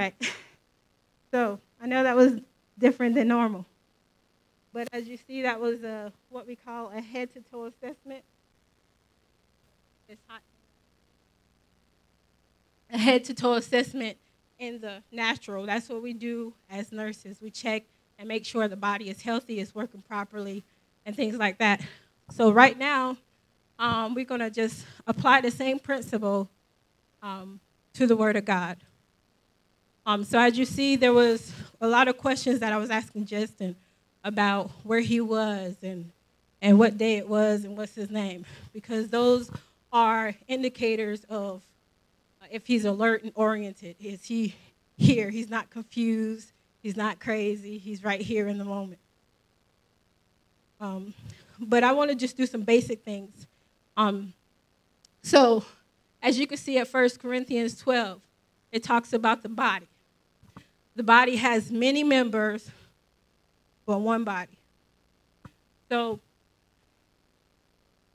right. So I know that was different than normal. But as you see, that was a, what we call a head to toe assessment. It's hot. A head to toe assessment in the natural. That's what we do as nurses. We check and make sure the body is healthy, is working properly, and things like that. So right now, um, we're going to just apply the same principle um, to the Word of God. Um, so as you see, there was a lot of questions that I was asking Justin about where he was and and what day it was and what's his name, because those are indicators of uh, if he's alert and oriented. Is he here? He's not confused. He's not crazy. He's right here in the moment. Um, but I want to just do some basic things. Um, so, as you can see at 1 Corinthians 12, it talks about the body. The body has many members, but one body. So,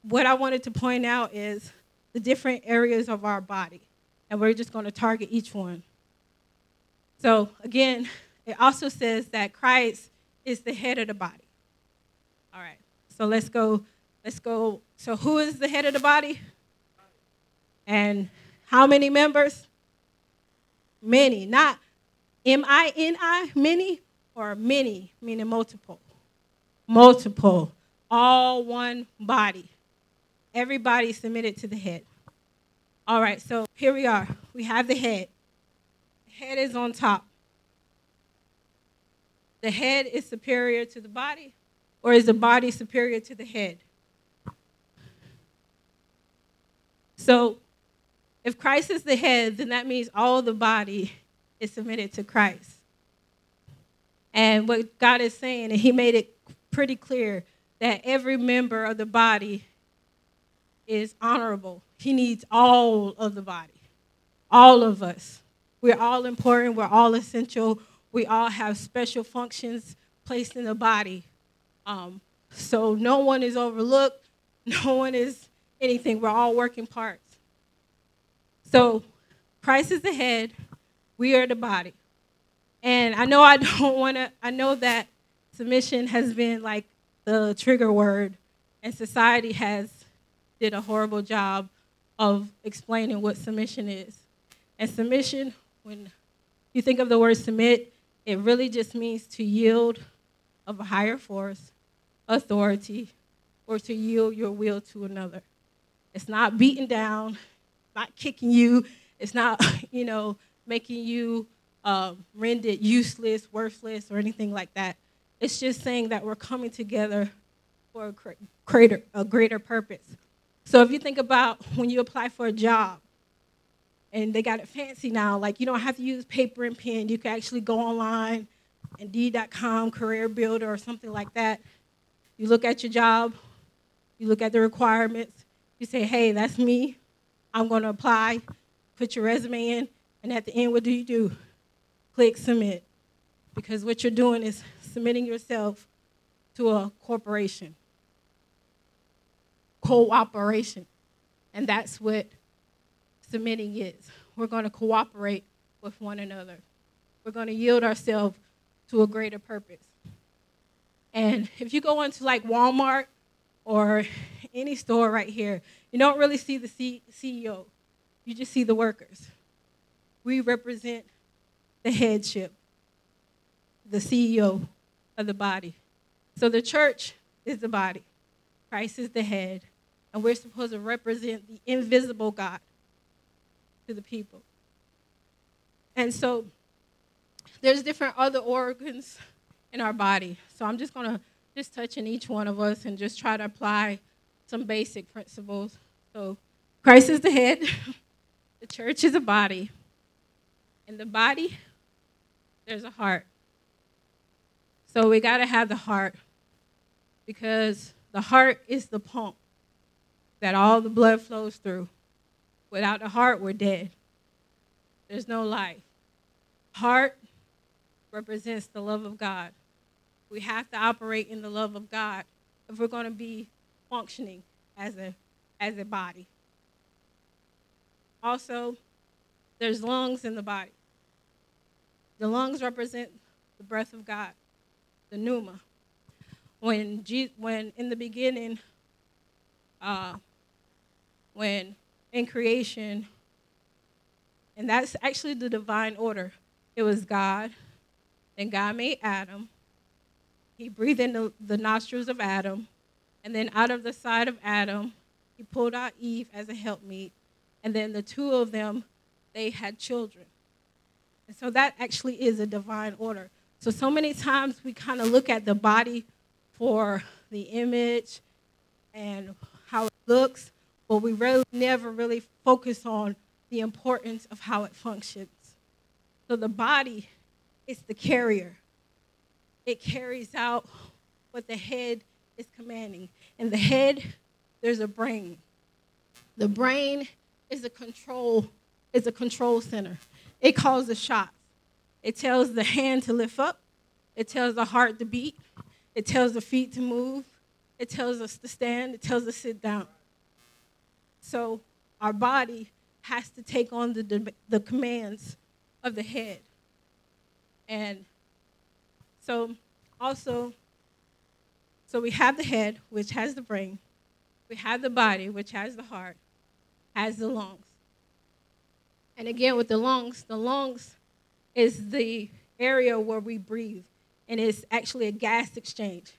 what I wanted to point out is the different areas of our body, and we're just going to target each one. So, again, it also says that Christ is the head of the body. All right. So let's go. Let's go. So who is the head of the body? And how many members? Many. Not M I N I, many, or many, meaning multiple. Multiple. All one body. Everybody submitted to the head. All right, so here we are. We have the head. The head is on top. The head is superior to the body, or is the body superior to the head? So, if Christ is the head, then that means all the body is submitted to Christ. And what God is saying, and He made it pretty clear that every member of the body is honorable. He needs all of the body, all of us. We're all important, we're all essential, we all have special functions placed in the body. Um, so no one is overlooked, no one is anything. We're all working parts. So Christ is the head, we are the body. And I know I don't want to, I know that submission has been like the trigger word, and society has did a horrible job of explaining what submission is. And submission, when you think of the word submit, it really just means to yield of a higher force, authority, or to yield your will to another. It's not beating down, not kicking you. It's not, you know, making you uh, rendered useless, worthless, or anything like that. It's just saying that we're coming together for a greater, a greater purpose. So if you think about when you apply for a job, and they got it fancy now, like you don't have to use paper and pen. You can actually go online, Indeed.com, Career Builder, or something like that. You look at your job, you look at the requirements, you say, hey, that's me. I'm going to apply, put your resume in, and at the end, what do you do? Click submit. Because what you're doing is submitting yourself to a corporation, cooperation. And that's what submitting is. We're going to cooperate with one another. We're going to yield ourselves to a greater purpose. And if you go into like Walmart or any store right here, you don't really see the C- CEO. You just see the workers. We represent the headship, the CEO of the body. So the church is the body, Christ is the head, and we're supposed to represent the invisible God to the people. And so there's different other organs in our body. So I'm just going to just touch in each one of us and just try to apply some basic principles. So Christ is the head, the church is a body. In the body, there's a heart. So we got to have the heart because the heart is the pump that all the blood flows through. Without the heart, we're dead. There's no life. Heart represents the love of God. We have to operate in the love of God if we're going to be functioning as a as a body. Also, there's lungs in the body. The lungs represent the breath of God, the pneuma. When, when in the beginning, uh, when in creation, and that's actually the divine order. It was God, then God made Adam. He breathed in the, the nostrils of Adam, and then out of the side of Adam, he pulled out Eve as a helpmeet, and then the two of them, they had children. And so that actually is a divine order. So, so many times we kind of look at the body for the image and how it looks, but we really never really focus on the importance of how it functions. So, the body is the carrier, it carries out what the head is commanding. And the head, there's a brain. The brain is a control, is a control center. It calls the shots. It tells the hand to lift up. It tells the heart to beat. It tells the feet to move. It tells us to stand. It tells us to sit down. So our body has to take on the, the commands of the head. And so also, so we have the head, which has the brain. We have the body, which has the heart, has the lungs. And again, with the lungs, the lungs is the area where we breathe, and it's actually a gas exchange.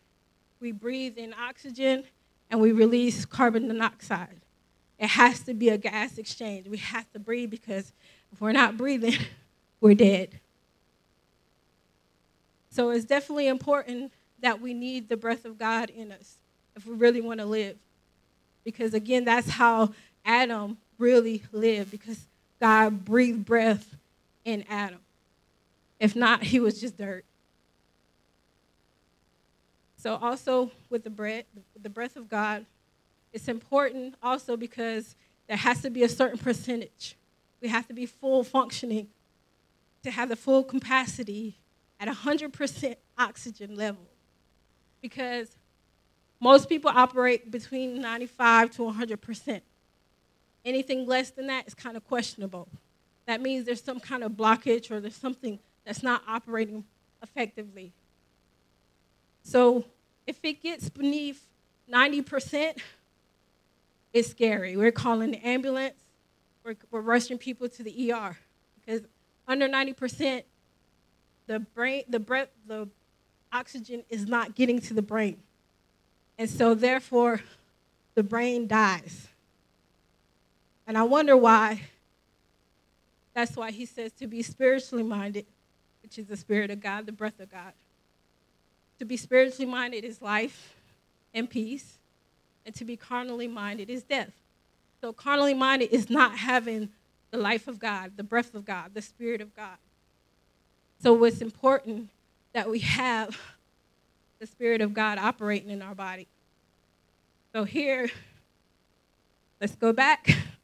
We breathe in oxygen and we release carbon dioxide. It has to be a gas exchange. We have to breathe because if we're not breathing, we're dead. So it's definitely important that we need the breath of God in us if we really want to live. Because again, that's how Adam really lived, because God breathed breath in Adam. If not, he was just dirt. So also with the breath, the breath of God, it's important also because there has to be a certain percentage. We have to be full functioning to have the full capacity at 100% oxygen level. Because most people operate between 95 to 100%. Anything less than that is kind of questionable. That means there's some kind of blockage or there's something that's not operating effectively. So if it gets beneath 90%, it's scary. We're calling the ambulance, we're, we're rushing people to the ER because under 90%, the brain, the breath, the oxygen is not getting to the brain. And so therefore, the brain dies. And I wonder why. That's why he says to be spiritually minded which is the Spirit of God, the breath of God. To be spiritually minded is life and peace, and to be carnally minded is death. So, carnally minded is not having the life of God, the breath of God, the Spirit of God. So, it's important that we have the Spirit of God operating in our body. So, here, let's go back,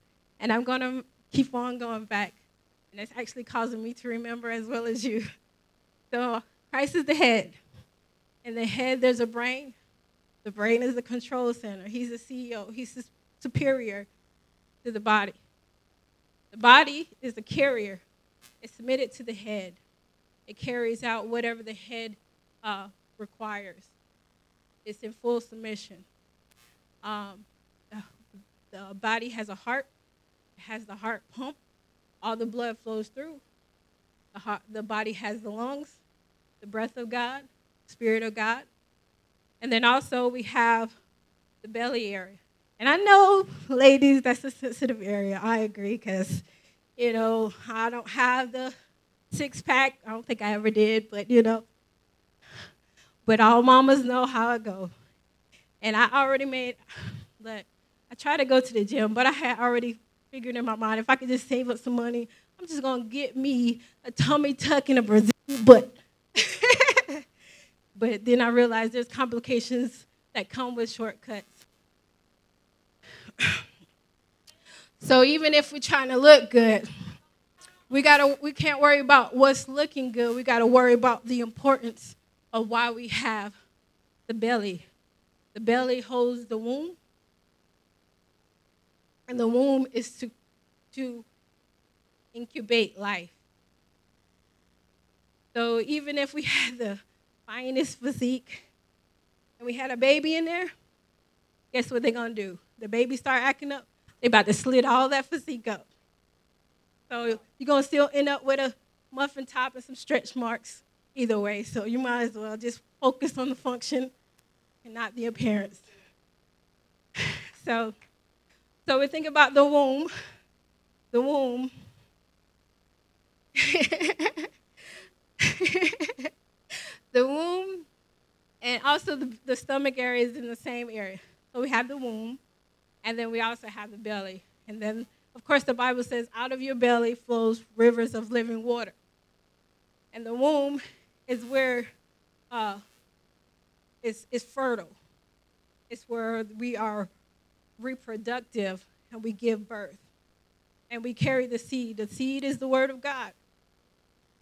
and I'm going to keep on going back and it's actually causing me to remember as well as you. So, Christ is the head. In the head, there's a brain. The brain is the control center. He's the CEO, he's superior to the body. The body is the carrier, it's submitted to the head. It carries out whatever the head uh, requires, it's in full submission. Um, the, body has a heart, has the heart pump, all the blood flows through. The, heart, the body has the lungs, the breath of God, Spirit of God. And then also we have the belly area. And I know, ladies, that's a sensitive area. I agree, because, you know, I don't have the six pack. I don't think I ever did, but, you know. But all mamas know how it goes. And I already made, look, I try to go to the gym, but I had already figured in my mind if I could just save up some money, I'm just gonna get me a tummy tuck and a Brazilian butt. but then I realized there's complications that come with shortcuts. so even if we're trying to look good, we gotta we can't worry about what's looking good. We gotta worry about the importance of why we have the belly. The belly holds the womb and the womb is to, to incubate life. So even if we had the finest physique and we had a baby in there, guess what they're gonna do? The baby start acting up, they about to slit all that physique up. So you're gonna still end up with a muffin top and some stretch marks either way. So you might as well just focus on the function and not the appearance. So, so we think about the womb. The womb. the womb and also the, the stomach area is in the same area. So we have the womb, and then we also have the belly. And then, of course, the Bible says, out of your belly flows rivers of living water. And the womb is where uh, it's, it's fertile. It's where we are reproductive and we give birth. And we carry the seed. The seed is the word of God.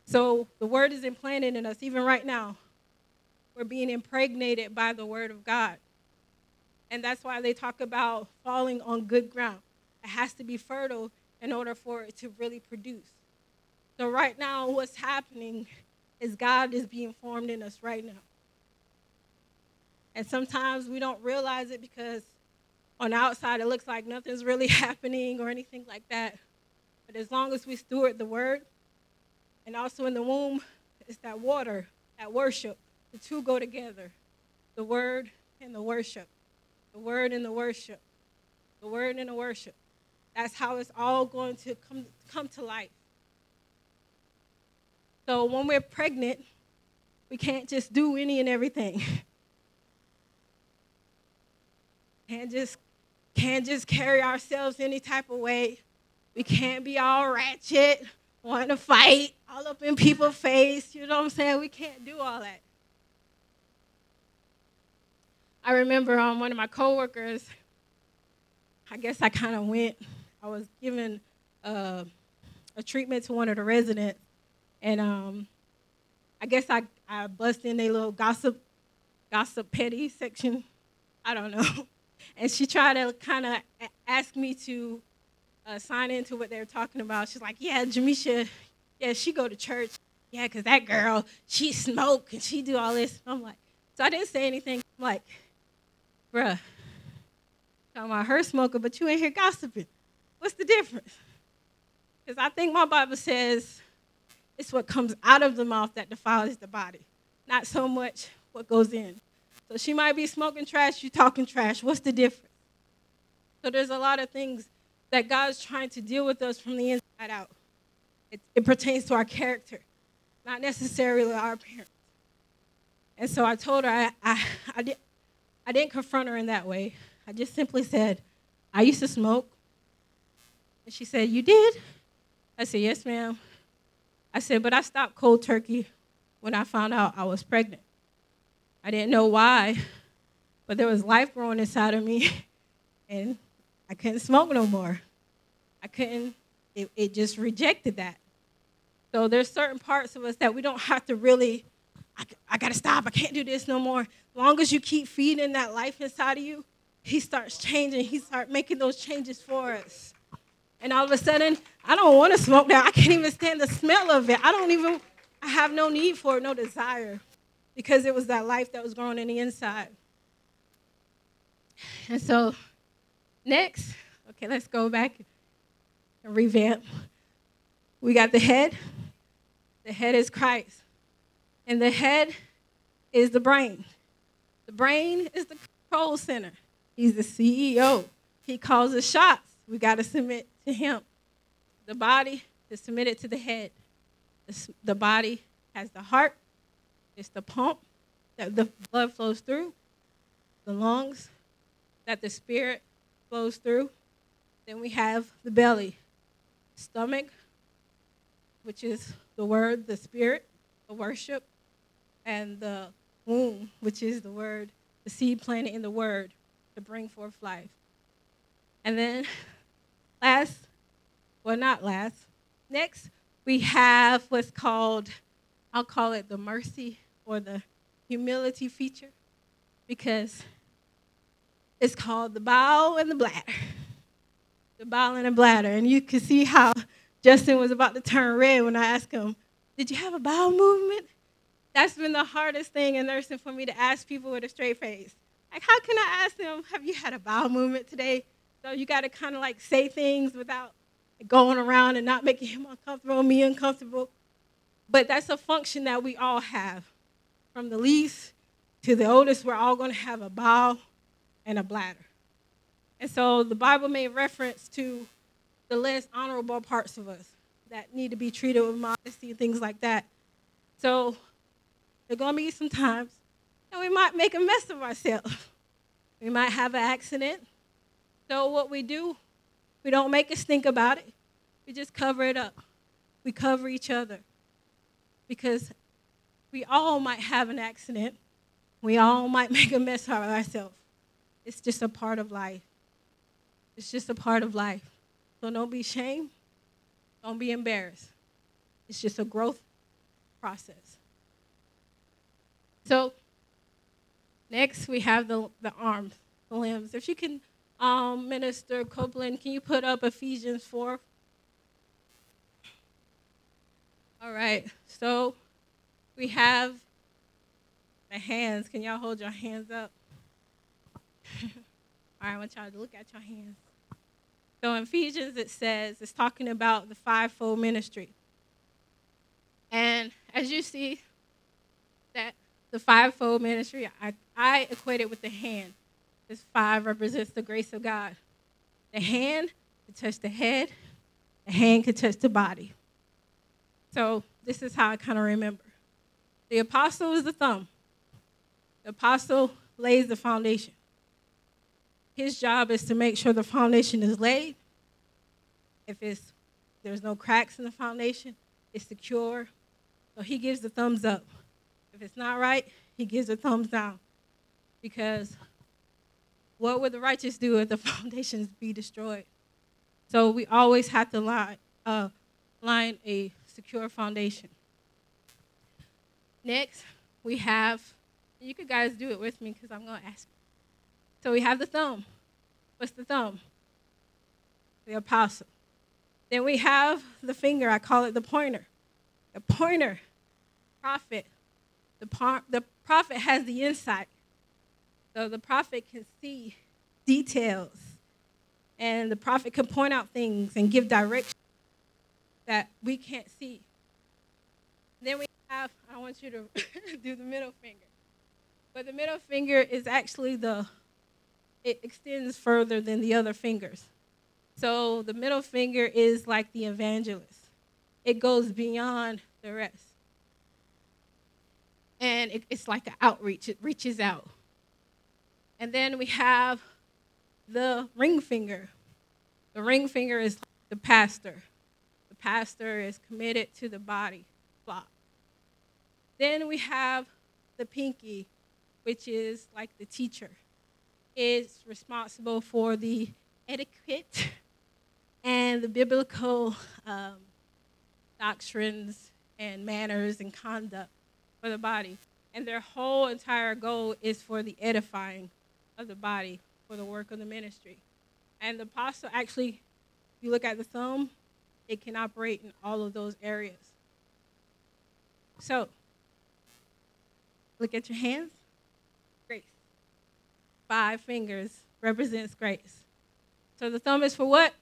So the word is implanted in us, even right now. We're being impregnated by the word of God. And that's why they talk about falling on good ground. It has to be fertile in order for it to really produce. So, right now, what's happening is God is being formed in us right now. And sometimes we don't realize it because on the outside it looks like nothing's really happening or anything like that. But as long as we steward the word, and also in the womb, it's that water, that worship. The two go together the word and the worship. The word and the worship. The word and the worship. That's how it's all going to come, come to life. So when we're pregnant, we can't just do any and everything. can't just can't just carry ourselves any type of way. We can't be all ratchet want to fight all up in people's face. You know what I'm saying? We can't do all that. I remember um, one of my coworkers, I guess I kind of went, I was given uh, a treatment to one of the residents, and um, I guess I, I bust in a little gossip, gossip petty section. I don't know. And she tried to kind of ask me to uh, sign into what they were talking about. She's like, yeah, Jameisha, yeah, she go to church. Yeah, because that girl, she smoke and she do all this. I'm like, so I didn't say anything. I'm like, bruh, talking about her smoking, but you ain't here gossiping. What's the difference? Because I think my Bible says it's what comes out of the mouth that defiles the body, not so much what goes in. So she might be smoking trash, you talking trash. What's the difference? So there's a lot of things that God's trying to deal with us from the inside out. It, it pertains to our character, not necessarily our appearance. And so I told her I, I, I, did, I didn't confront her in that way. I just simply said, I used to smoke. And she said, You did? I said, Yes, ma'am. I said, But I stopped cold turkey when I found out I was pregnant. I didn't know why, but there was life growing inside of me. And I couldn't smoke no more. I couldn't, it, it just rejected that. So there's certain parts of us that we don't have to really, I, I gotta stop, I can't do this no more. As long as you keep feeding that life inside of you, he starts changing, he starts making those changes for us. And all of a sudden, I don't want to smoke now. I can't even stand the smell of it. I don't even, I have no need for it, no desire, because it was that life that was growing in the inside. And so Next, okay, let's go back and revamp. We got the head. The head is Christ. And the head is the brain. The brain is the control center. He's the CEO. He calls the shots. We got to submit to him. The body is submitted to the head. The, the body has the heart. It's the pump that the blood flows through. The lungs that the spirit flows through. Then we have the belly, stomach, which is the word, the spirit, the worship, and the womb, which is the word, the seed planted in the word to bring forth life. And then last, well, not last, next we have what's called, I'll call it the mercy or the humility feature because it's called The Bowel and the Bladder. The Bowel and the Bladder. And you can see how Justin was about to turn red when I asked him, Did you have a bowel movement? That's been the hardest thing in nursing for me to ask people with a straight face. Like, how can I ask them, have you had a bowel movement today? So you got to kind of like say things without going around and not making him uncomfortable, me uncomfortable. But that's a function that we all have. From the least to the oldest, we're all going to have a bowel and a bladder. And so the Bible made reference to the less honorable parts of us that need to be treated with modesty and things like that. So there are going to be some times that we might make a mess of ourselves. We might have an accident. So what we do, we don't make us think about it. We just cover it up. We cover each other. Because we all might have an accident. We all might make a mess of ourselves. It's just a part of life. It's just a part of life. So don't be ashamed. Don't be embarrassed. It's just a growth process. So next we have the, the arms, the limbs. If you can, um, Minister Copeland, can you put up Ephesians 4? All right, so we have the hands. Can y'all hold your hands up? All right, I want y'all to look at your hands. So in Ephesians, it says, it's talking about the fivefold ministry. And as you see, that the fivefold ministry, I, I equate it with the hand. This five represents the grace of God. The hand can touch the head, the hand can touch the body. So this is how I kind of remember. The apostle is the thumb. The apostle lays the foundation. His job is to make sure the foundation is laid. If it's there's no cracks in the foundation, it's secure. So he gives the thumbs up. If it's not right, he gives a thumbs down. Because what would the righteous do if the foundations be destroyed? So we always have to line, uh, line a secure foundation. Next, we have, you could guys do it with me because I'm going to ask so we have the thumb. What's the thumb? The apostle. Then we have the finger. I call it the pointer. The pointer, prophet. The, par- the prophet has the insight. So the prophet can see details. And the prophet can point out things and give direction that we can't see. Then we have, I want you to do the middle finger. But the middle finger is actually the it extends further than the other fingers. So the middle finger is like the evangelist, it goes beyond the rest. And it, it's like an outreach, it reaches out. And then we have the ring finger. The ring finger is the pastor. The pastor is committed to the body flock. Then we have the pinky, which is like the teacher is responsible for the etiquette and the biblical um, doctrines and manners and conduct for the body. And their whole entire goal is for the edifying of the body for the work of the ministry. And the apostle actually, if you look at the thumb, it can operate in all of those areas. So, look at your hands Grace. five fingers represents grace. So the thumb is for what?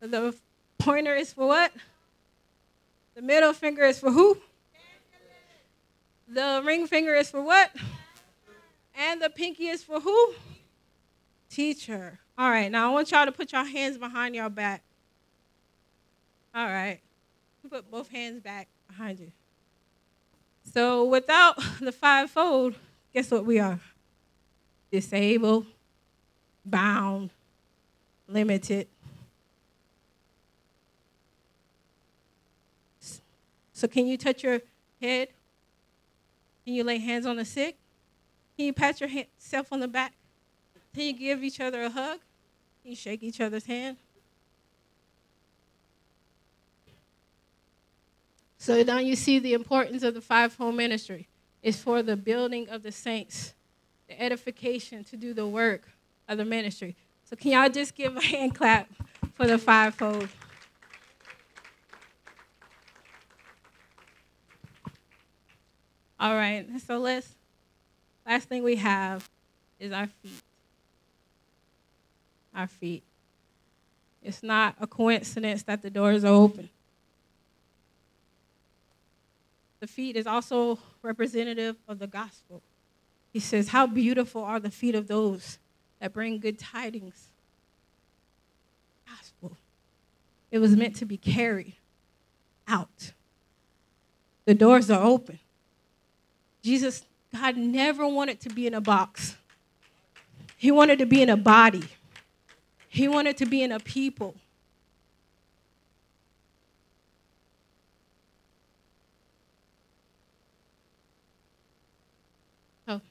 The pointer is for what? The middle finger is for who? The ring finger is for what? And the pinky is for who? Teacher. All right, now I want y'all to put your hands behind your back. All right. Put both hands back behind you. So without the fivefold, guess what we are? Disabled, bound, limited. So, can you touch your head? Can you lay hands on the sick? Can you pat yourself on the back? Can you give each other a hug? Can you shake each other's hand? So now you see the importance of the fivefold ministry. It's for the building of the saints, the edification to do the work of the ministry. So can y'all just give a hand clap for the fivefold? All right, so let's, last thing we have is our feet. Our feet. It's not a coincidence that the doors are open. The feet is also representative of the gospel. He says, How beautiful are the feet of those that bring good tidings. Gospel. It was meant to be carried out. The doors are open. Jesus, God never wanted to be in a box. He wanted to be in a body. He wanted to be in a people. Oh.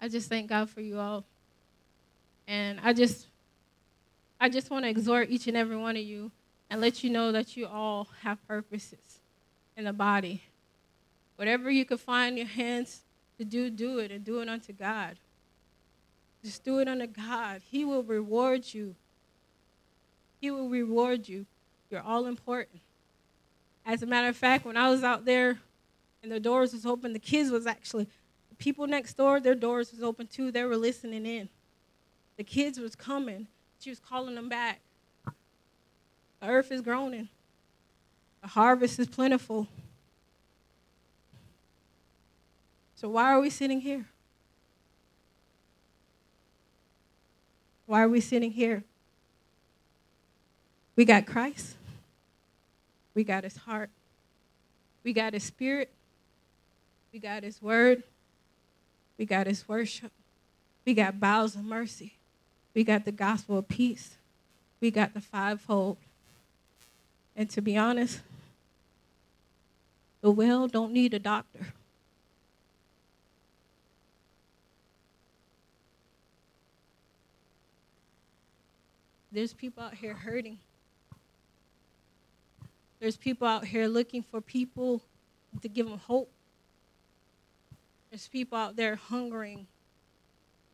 I just thank God for you all. And I just I just want to exhort each and every one of you and let you know that you all have purposes in the body. Whatever you can find your hands to do, do it and do it unto God. Just do it unto God. He will reward you. He will reward you. You're all important. As a matter of fact, when I was out there and the doors was open, the kids was actually people next door, their doors was open too. They were listening in. The kids was coming. She was calling them back. The earth is groaning. The harvest is plentiful. So why are we sitting here? Why are we sitting here? We got Christ. We got his heart. We got his spirit. We got his word. We got his worship. We got bowels of mercy. We got the gospel of peace. We got the fivefold. And to be honest, the well don't need a doctor. There's people out here hurting. There's people out here looking for people to give them hope. There's people out there hungering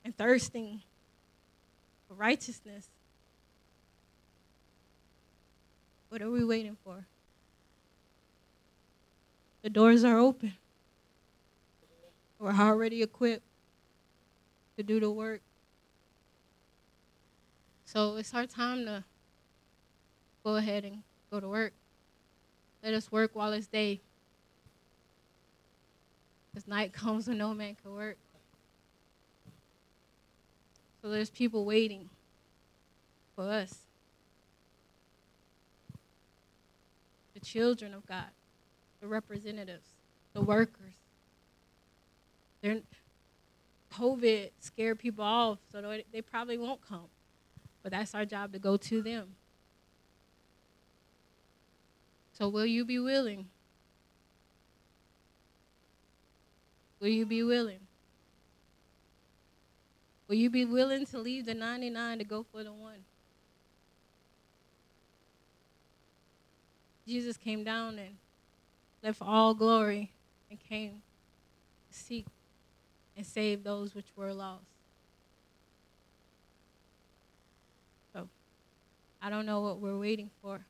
and thirsting for righteousness. What are we waiting for? The doors are open. We're already equipped to do the work. So it's our time to go ahead and go to work. Let us work while it's day. Because night comes when no man can work. So there's people waiting for us. The children of God, the representatives, the workers. They're, COVID scared people off, so they probably won't come. But that's our job to go to them. So, will you be willing? Will you be willing? Will you be willing to leave the 99 to go for the one? Jesus came down and left all glory and came to seek and save those which were lost. So I don't know what we're waiting for.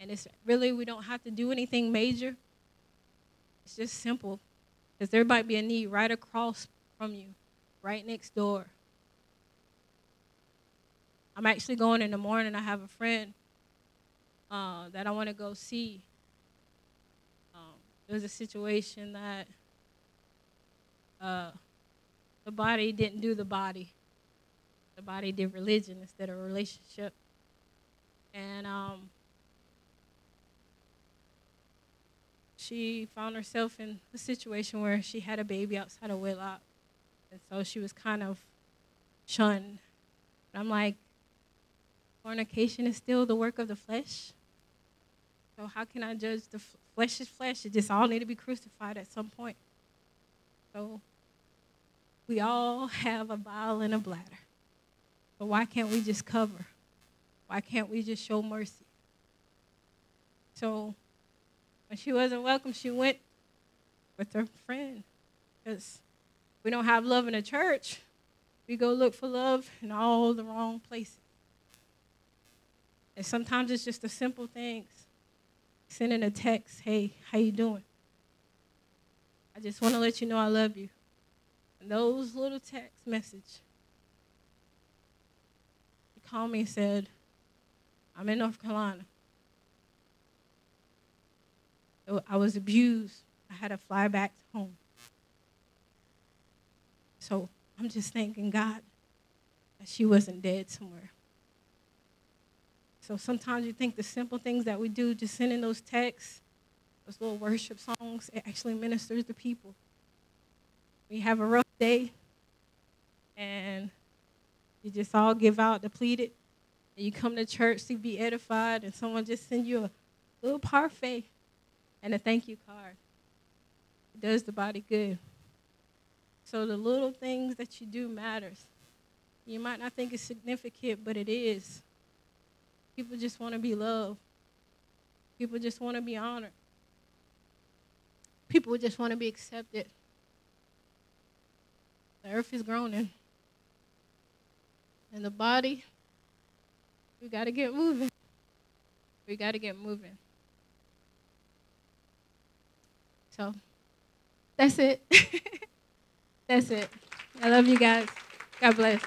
And it's really, we don't have to do anything major. It's just simple. Because there might be a need right across from you, right next door. I'm actually going in the morning. I have a friend uh, that I want to go see. Um, was a situation that uh, the body didn't do the body, the body did religion instead of relationship. And um, she found herself in a situation where she had a baby outside of wedlock. And so she was kind of shunned. I'm like, fornication is still the work of the flesh. So how can I judge the f- flesh is flesh? It just all need to be crucified at some point. So we all have a bowel and a bladder. But why can't we just cover? Why can't we just show mercy? So when she wasn't welcome, she went with her friend. Because we don't have love in the church. We go look for love in all the wrong places. And sometimes it's just the simple things. Sending a text, hey, how you doing? I just want to let you know I love you. And those little text message. He called me and said, I'm in North Carolina. I was abused. I had to fly back home. So I'm just thanking God that she wasn't dead somewhere. So sometimes you think the simple things that we do, just sending those texts, those little worship songs, it actually ministers to people. We have a rough day and you just all give out depleted, and you come to church to be edified, and someone just send you a little parfait and a thank you card. It does the body good. So the little things that you do matters. You might not think it's significant, but it is. People just want to be loved. People just want to be honored. People just want to be accepted. The earth is groaning. And the body, we got to get moving. We got to get moving. So that's it. that's it. I love you guys. God bless.